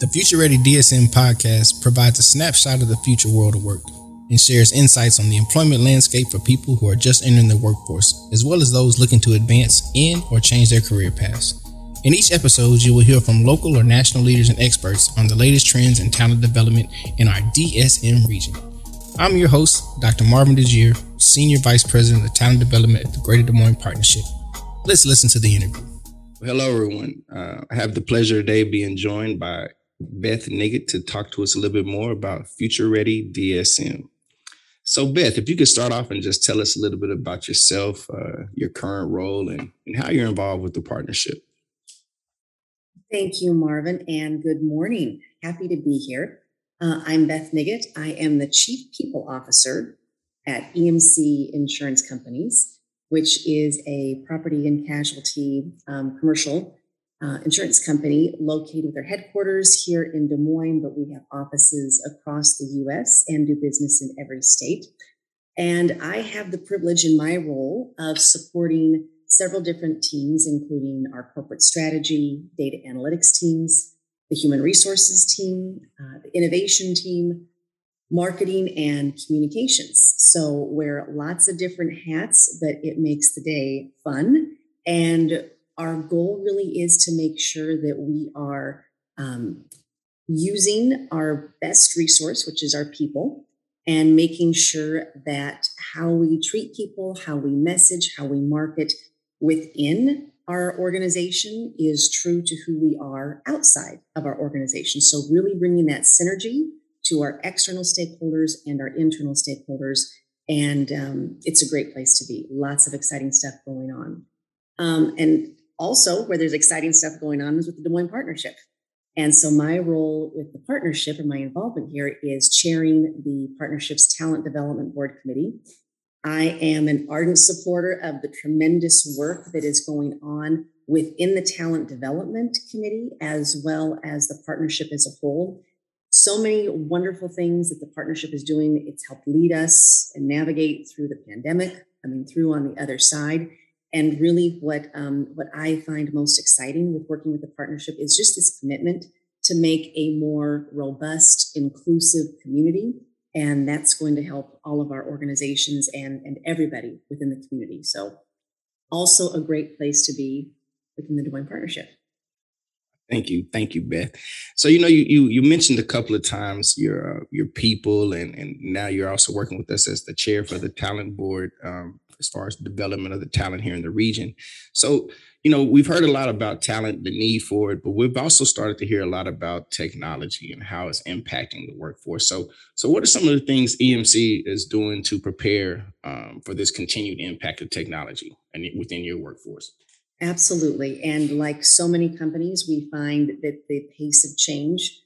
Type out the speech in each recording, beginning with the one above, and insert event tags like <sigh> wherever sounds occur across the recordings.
The Future Ready DSM podcast provides a snapshot of the future world of work and shares insights on the employment landscape for people who are just entering the workforce, as well as those looking to advance in or change their career paths. In each episode, you will hear from local or national leaders and experts on the latest trends in talent development in our DSM region. I'm your host, Dr. Marvin DeGear, Senior Vice President of Talent Development at the Greater Des Moines Partnership. Let's listen to the interview. Hello, everyone. Uh, I have the pleasure today being joined by Beth Niggett to talk to us a little bit more about Future Ready DSM. So, Beth, if you could start off and just tell us a little bit about yourself, uh, your current role, and, and how you're involved with the partnership. Thank you, Marvin, and good morning. Happy to be here. Uh, I'm Beth Niggett. I am the Chief People Officer at EMC Insurance Companies, which is a property and casualty um, commercial uh, insurance company located with their headquarters here in Des Moines, but we have offices across the US and do business in every state. And I have the privilege in my role of supporting several different teams, including our corporate strategy, data analytics teams, the human resources team, uh, the innovation team, marketing, and communications. So, wear lots of different hats, but it makes the day fun. And our goal really is to make sure that we are um, using our best resource, which is our people, and making sure that how we treat people, how we message, how we market within our organization is true to who we are outside of our organization. So, really bringing that synergy to our external stakeholders and our internal stakeholders. And um, it's a great place to be. Lots of exciting stuff going on. Um, and also where there's exciting stuff going on is with the Des Moines Partnership. And so my role with the partnership and my involvement here is chairing the partnership's talent development board committee. I am an ardent supporter of the tremendous work that is going on within the talent development committee as well as the partnership as a whole. So many wonderful things that the partnership is doing. It's helped lead us and navigate through the pandemic, I mean, through on the other side. And really, what um, what I find most exciting with working with the partnership is just this commitment to make a more robust, inclusive community, and that's going to help all of our organizations and and everybody within the community. So, also a great place to be within the Moines Partnership. Thank you, thank you, Beth. So you know, you you, you mentioned a couple of times your uh, your people, and and now you're also working with us as the chair for the talent board um, as far as the development of the talent here in the region. So, you know, we've heard a lot about talent, the need for it, but we've also started to hear a lot about technology and how it's impacting the workforce. So, so what are some of the things EMC is doing to prepare um, for this continued impact of technology and within your workforce? Absolutely. And like so many companies, we find that the pace of change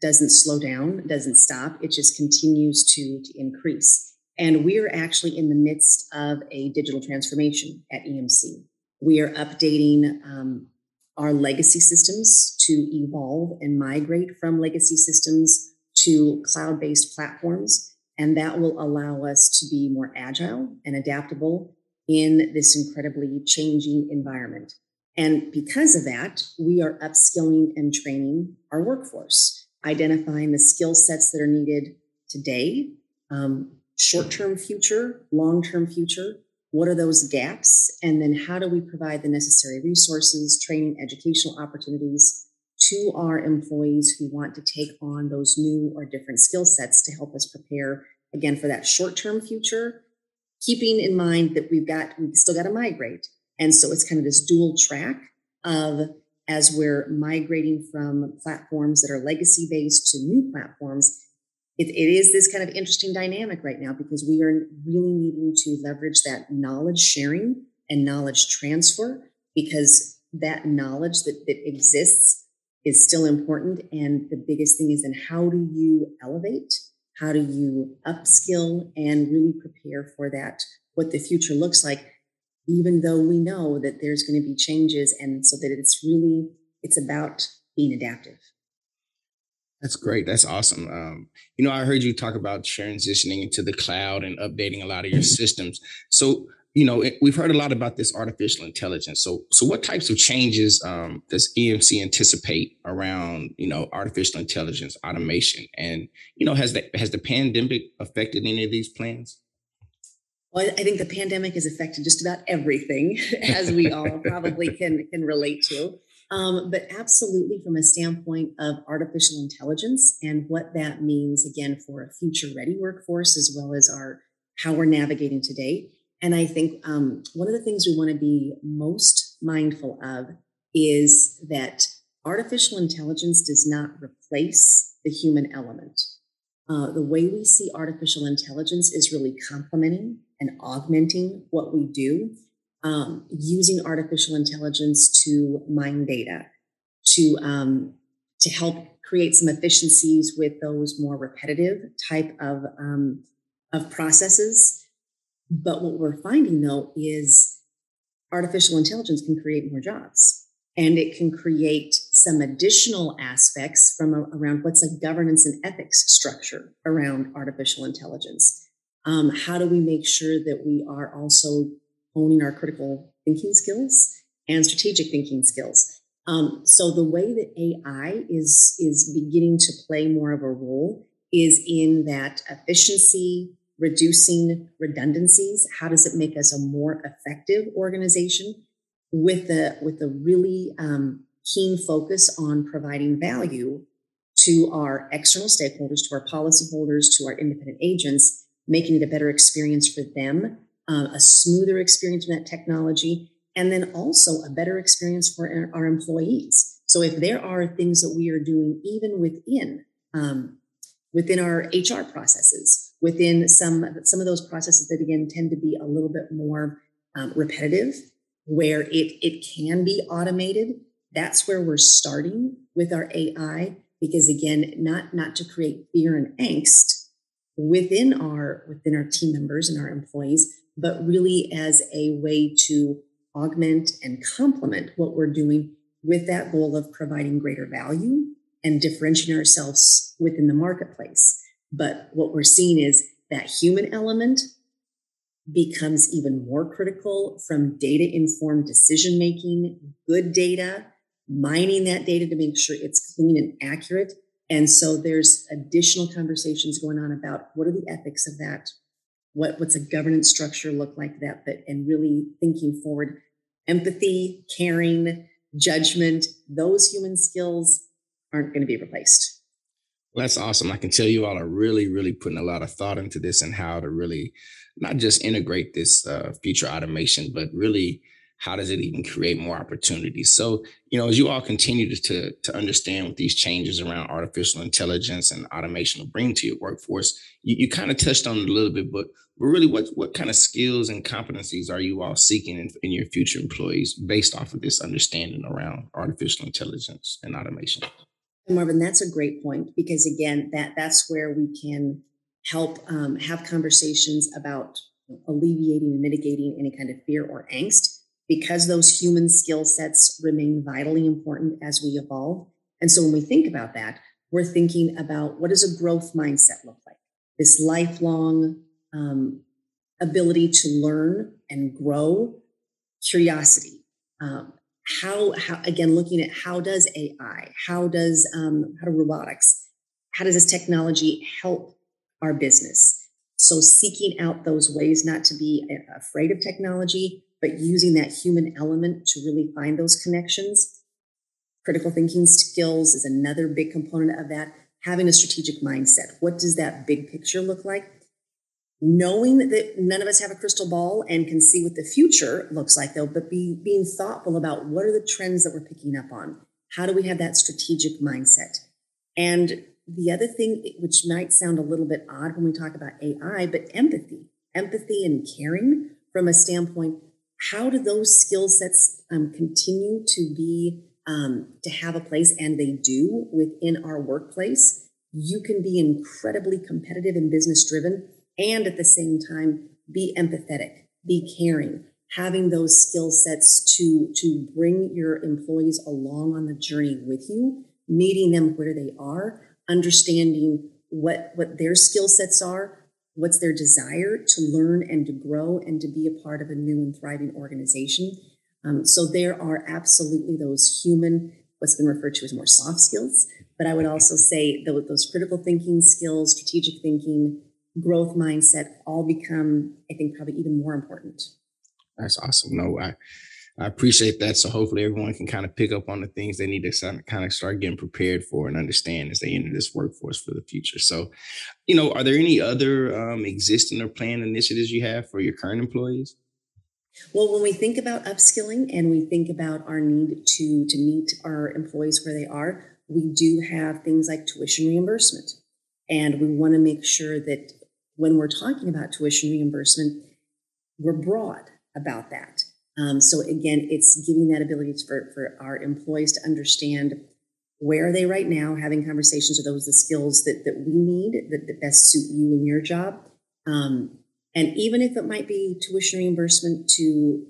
doesn't slow down, doesn't stop. It just continues to, to increase. And we are actually in the midst of a digital transformation at EMC. We are updating um, our legacy systems to evolve and migrate from legacy systems to cloud based platforms. And that will allow us to be more agile and adaptable in this incredibly changing environment. And because of that, we are upskilling and training our workforce, identifying the skill sets that are needed today, um, short term future, long term future? What are those gaps? And then how do we provide the necessary resources, training, educational opportunities to our employees who want to take on those new or different skill sets to help us prepare again for that short term future, keeping in mind that we've got, we've still got to migrate. And so it's kind of this dual track of as we're migrating from platforms that are legacy based to new platforms, it, it is this kind of interesting dynamic right now because we are really needing to leverage that knowledge sharing and knowledge transfer because that knowledge that, that exists is still important. And the biggest thing is then how do you elevate? How do you upskill and really prepare for that, what the future looks like, even though we know that there's going to be changes and so that it's really, it's about being adaptive. That's great. That's awesome. Um, you know, I heard you talk about transitioning into the cloud and updating a lot of your systems. So you know, we've heard a lot about this artificial intelligence. So, so what types of changes um, does EMC anticipate around, you know, artificial intelligence, automation, and you know, has the has the pandemic affected any of these plans? Well, I think the pandemic has affected just about everything, <laughs> as we all probably <laughs> can can relate to. Um, but absolutely, from a standpoint of artificial intelligence and what that means, again, for a future ready workforce, as well as our how we're navigating today and I think um, one of the things we want to be most mindful of is that artificial intelligence does not replace the human element. Uh, the way we see artificial intelligence is really complementing and augmenting what we do, um, using artificial intelligence to mine data, to um, to help create some efficiencies with those more repetitive type of um, of processes but what we're finding though is artificial intelligence can create more jobs and it can create some additional aspects from a, around what's a governance and ethics structure around artificial intelligence. Um, how do we make sure that we are also owning our critical thinking skills and strategic thinking skills? Um, so the way that AI is is beginning to play more of a role is in that efficiency, reducing redundancies how does it make us a more effective organization with a with a really um, keen focus on providing value to our external stakeholders to our policyholders to our independent agents making it a better experience for them uh, a smoother experience with that technology and then also a better experience for our employees. So if there are things that we are doing even within um, within our hr processes within some some of those processes that again tend to be a little bit more um, repetitive where it it can be automated that's where we're starting with our ai because again not not to create fear and angst within our within our team members and our employees but really as a way to augment and complement what we're doing with that goal of providing greater value and differentiating ourselves within the marketplace but what we're seeing is that human element becomes even more critical from data informed decision making, good data, mining that data to make sure it's clean and accurate. And so there's additional conversations going on about what are the ethics of that? What, what's a governance structure look like that? But, and really thinking forward, empathy, caring, judgment, those human skills aren't going to be replaced. Well, that's awesome. I can tell you all are really, really putting a lot of thought into this and how to really not just integrate this uh, future automation, but really how does it even create more opportunities? So, you know, as you all continue to, to, understand what these changes around artificial intelligence and automation will bring to your workforce, you, you kind of touched on it a little bit, but, but really what, what kind of skills and competencies are you all seeking in, in your future employees based off of this understanding around artificial intelligence and automation? Marvin, that's a great point because again, that that's where we can help um, have conversations about alleviating and mitigating any kind of fear or angst because those human skill sets remain vitally important as we evolve. And so when we think about that, we're thinking about what does a growth mindset look like? This lifelong um, ability to learn and grow, curiosity, um, how how again looking at how does ai how does um, how do robotics how does this technology help our business so seeking out those ways not to be afraid of technology but using that human element to really find those connections. Critical thinking skills is another big component of that. Having a strategic mindset. What does that big picture look like? Knowing that none of us have a crystal ball and can see what the future looks like though but be, being thoughtful about what are the trends that we're picking up on? How do we have that strategic mindset? And the other thing which might sound a little bit odd when we talk about ai but empathy. Empathy and caring from a standpoint how do those skill sets um, continue to be um, to have a place and they do within our workplace? You can be incredibly competitive and business driven and at the same time be empathetic, be caring, having those skill sets to, to bring your employees along on the journey with you, meeting them where they are, understanding what, what their skill sets are, what's their desire to learn and to grow and to be a part of a new and thriving organization. Um, so there are absolutely those human, what's been referred to as more soft skills. But I would also say those, those critical thinking skills, strategic thinking, growth mindset all become, I think, probably even more important. That's awesome. No, I I appreciate that. So hopefully everyone can kind of pick up on the things they need to kind of start getting prepared for and understand as they enter this workforce for the future. So, you know, are there any other um, existing or planned initiatives you have for your current employees? Well, when we think about upskilling and we think about our need to to meet our employees where they are, we do have things like tuition reimbursement. And we want to make sure that when we're talking about tuition reimbursement, we're broad about that. Um, so again, it's giving that ability for, for our employees to understand where are they right now, having conversations with those the skills that, that we need that, that best suit you and your job. Um, and even if it might be tuition reimbursement to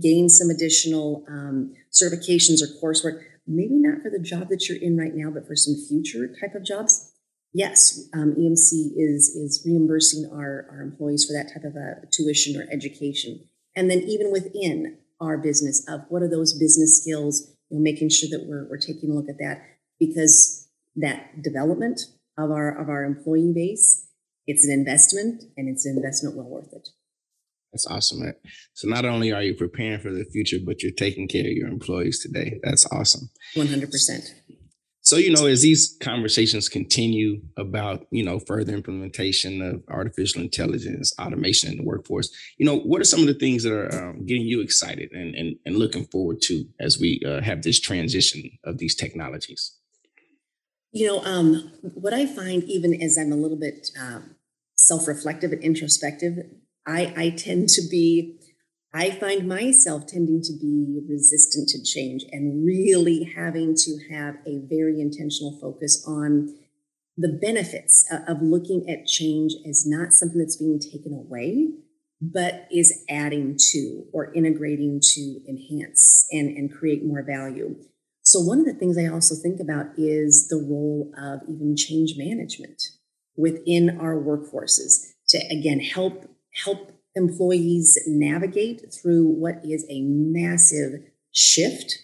gain some additional um, certifications or coursework, maybe not for the job that you're in right now, but for some future type of jobs. Yes, um, EMC is is reimbursing our, our employees for that type of a tuition or education. And then even within our business of what are those business skills, you know, making sure that we're, we're taking a look at that because that development of our of our employee base, it's an investment and it's an investment well worth it. That's awesome. So not only are you preparing for the future, but you're taking care of your employees today. That's awesome. 100%. So, you know, as these conversations continue about, you know, further implementation of artificial intelligence, automation in the workforce, you know, what are some of the things that are um, getting you excited and, and, and looking forward to as we uh, have this transition of these technologies? You know, um, what I find, even as I'm a little bit um, self reflective and introspective, I, I tend to be I find myself tending to be resistant to change and really having to have a very intentional focus on the benefits uh, of looking at change as not something that's being taken away, but is adding to or integrating to enhance and, and create more value. So, one of the things I also think about is the role of even change management within our workforces to again help help employees navigate through what is a massive shift?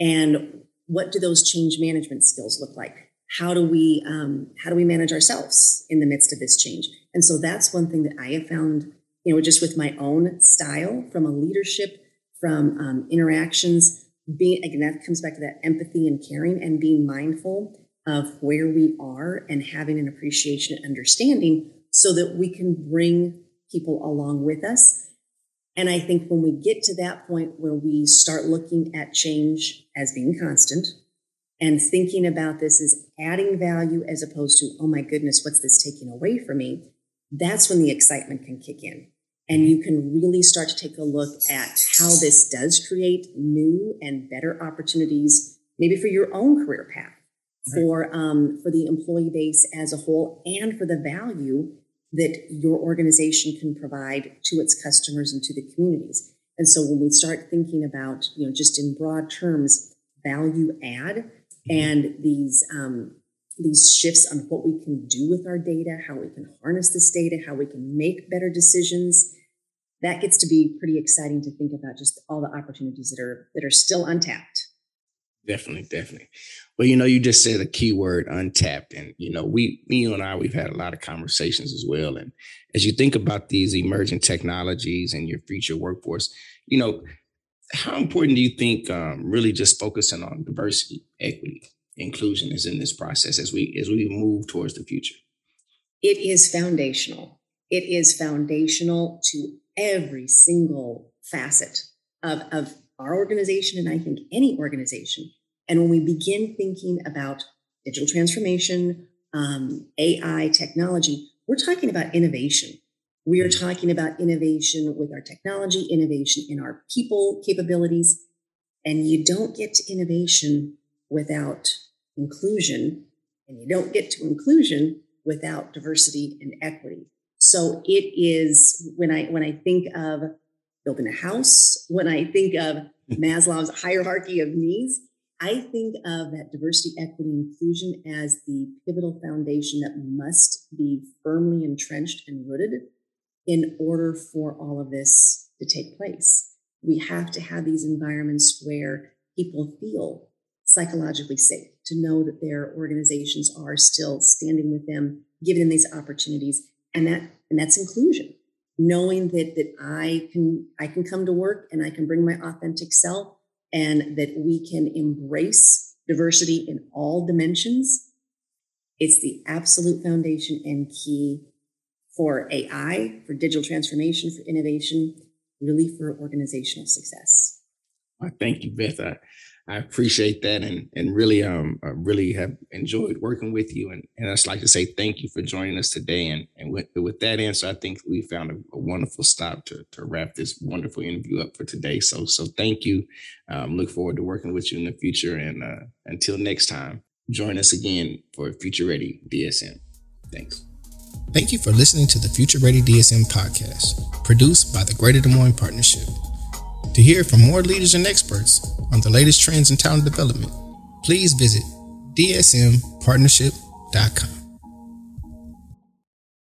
And what do those change management skills look like? How do we um, how do we manage ourselves in the midst of this change? And so that's one thing that i have found you know just with my own style from a leadership from um, interactions being again that comes back to that empathy and caring and being mindful of where we are and having an appreciation and understanding so that we can bring people along with us. And I think when we get to that point where we start looking at change as being constant and thinking about this as adding value as opposed to, oh my goodness, what's this taking away from me? That's when the excitement can kick in. And you can really start to take a look at how this does create new and better opportunities, maybe for your own career path, right. for um, for the employee base as a whole, and for the value that your organization can provide to its customers and to the communities. And so when we start thinking about, you know, just in broad terms, value add and these um, these shifts on what we can do with our data, how we can harness this data, how we can make better decisions, that gets to be pretty exciting to think about just all the opportunities that are that are still untapped. Definitely, definitely. Well, you know, you just said a keyword untapped. And, you know, we, me and I, we've had a lot of conversations as well. And as you think about these emerging technologies and your future workforce, you know, how important do you think um, really just focusing on diversity, equity, inclusion is in this process as we as we move towards the future? It is foundational. It is foundational to every single facet of, of our organization, and I think any organization. And when we begin thinking about digital transformation, um, AI, technology, we're talking about innovation. We are talking about innovation with our technology, innovation in our people capabilities. And you don't get to innovation without inclusion, and you don't get to inclusion without diversity and equity. So it is when I when I think of building a house, when I think of <laughs> Maslow's hierarchy of needs, I think of that diversity, equity, inclusion as the pivotal foundation that must be firmly entrenched and rooted in order for all of this to take place. We have to have these environments where people feel psychologically safe to know that their organizations are still standing with them, giving them these opportunities. And that, and that's inclusion. Knowing that, that I can, I can come to work and I can bring my authentic self and that we can embrace diversity in all dimensions. It's the absolute foundation and key for AI, for digital transformation, for innovation, really for organizational success. thank you, Beth. I appreciate that and and really um I really have enjoyed working with you. And and I'd just like to say thank you for joining us today. And and with, with that answer I think we found a, a, wonderful stop to to wrap this wonderful interview up for today. So so thank you. Um, look forward to working with you in the future. And uh, until next time join us again for Future Ready DSM thanks. Thank you for listening to the Future Ready DSM podcast produced by the Greater Des Moines Partnership. To hear from more leaders and experts on the latest trends in talent development, please visit dsmpartnership.com.